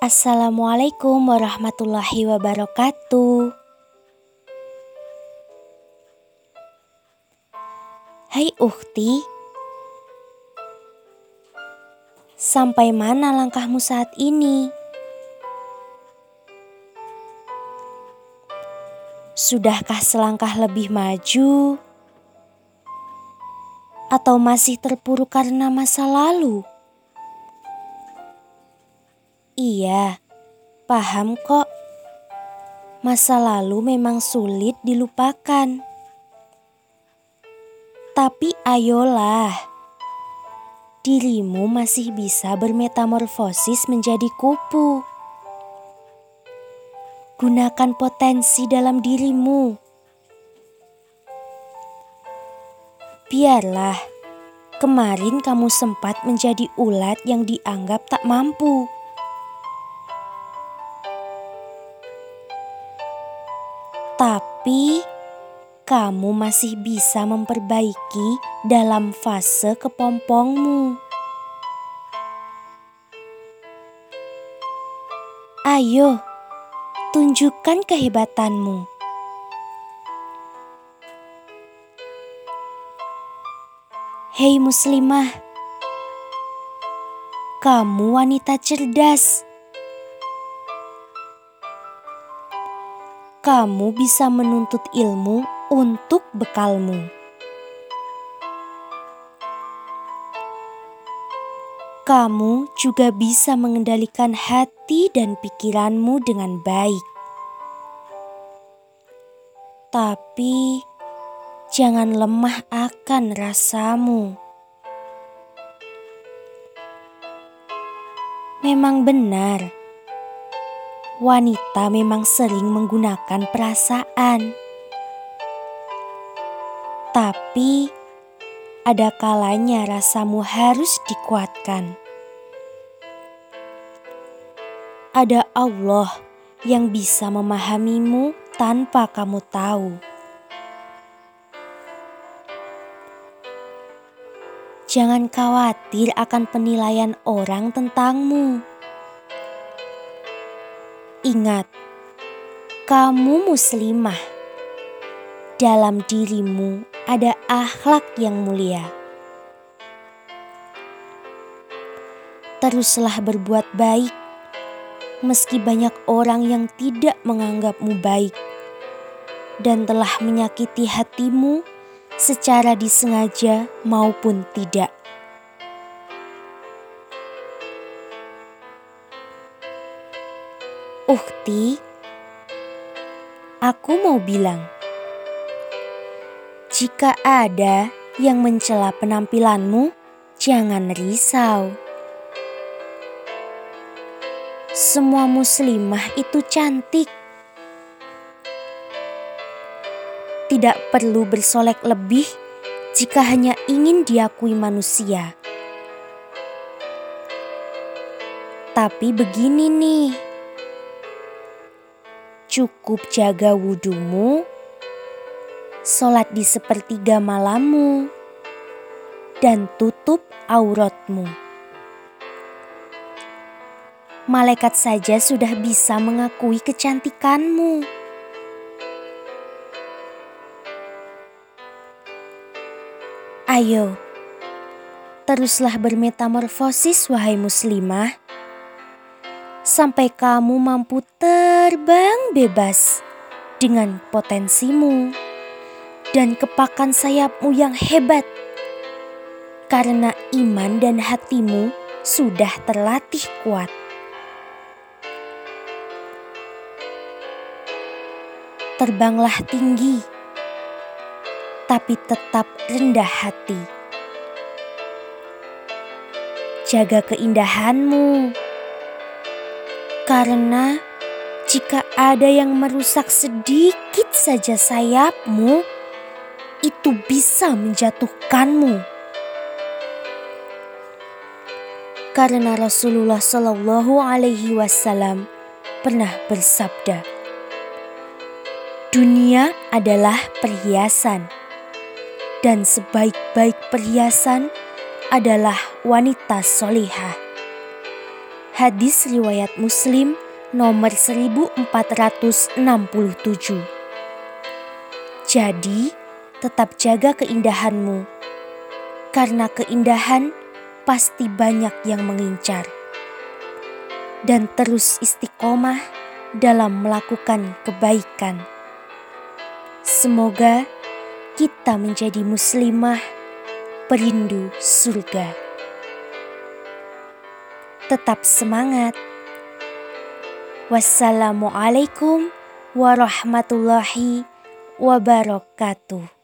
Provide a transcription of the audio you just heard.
Assalamualaikum warahmatullahi wabarakatuh. Hai Ukti, sampai mana langkahmu saat ini? Sudahkah selangkah lebih maju? Atau masih terpuruk karena masa lalu? Iya, paham kok. Masa lalu memang sulit dilupakan. Tapi ayolah, dirimu masih bisa bermetamorfosis menjadi kupu. Gunakan potensi dalam dirimu. Biarlah kemarin kamu sempat menjadi ulat yang dianggap tak mampu. Tapi kamu masih bisa memperbaiki dalam fase kepompongmu. Ayo, tunjukkan kehebatanmu. Hei muslimah, kamu wanita cerdas kamu bisa menuntut ilmu untuk bekalmu. Kamu juga bisa mengendalikan hati dan pikiranmu dengan baik. Tapi jangan lemah akan rasamu. Memang benar wanita memang sering menggunakan perasaan. Tapi ada kalanya rasamu harus dikuatkan. Ada Allah yang bisa memahamimu tanpa kamu tahu. Jangan khawatir akan penilaian orang tentangmu Ingat, kamu muslimah. Dalam dirimu ada akhlak yang mulia. Teruslah berbuat baik, meski banyak orang yang tidak menganggapmu baik dan telah menyakiti hatimu secara disengaja maupun tidak. Ukti, aku mau bilang, jika ada yang mencela penampilanmu, jangan risau. Semua muslimah itu cantik. Tidak perlu bersolek lebih jika hanya ingin diakui manusia. Tapi begini nih cukup jaga wudhumu, sholat di sepertiga malammu, dan tutup auratmu. Malaikat saja sudah bisa mengakui kecantikanmu. Ayo, teruslah bermetamorfosis, wahai muslimah sampai kamu mampu terbang bebas dengan potensimu dan kepakan sayapmu yang hebat. Karena iman dan hatimu sudah terlatih kuat. Terbanglah tinggi, tapi tetap rendah hati. Jaga keindahanmu karena jika ada yang merusak sedikit saja sayapmu, itu bisa menjatuhkanmu. Karena Rasulullah Shallallahu Alaihi Wasallam pernah bersabda, "Dunia adalah perhiasan, dan sebaik-baik perhiasan adalah wanita solihah." Hadis riwayat Muslim nomor 1467. Jadi, tetap jaga keindahanmu. Karena keindahan pasti banyak yang mengincar. Dan terus istiqomah dalam melakukan kebaikan. Semoga kita menjadi muslimah perindu surga. Tetap semangat. Wassalamualaikum warahmatullahi wabarakatuh.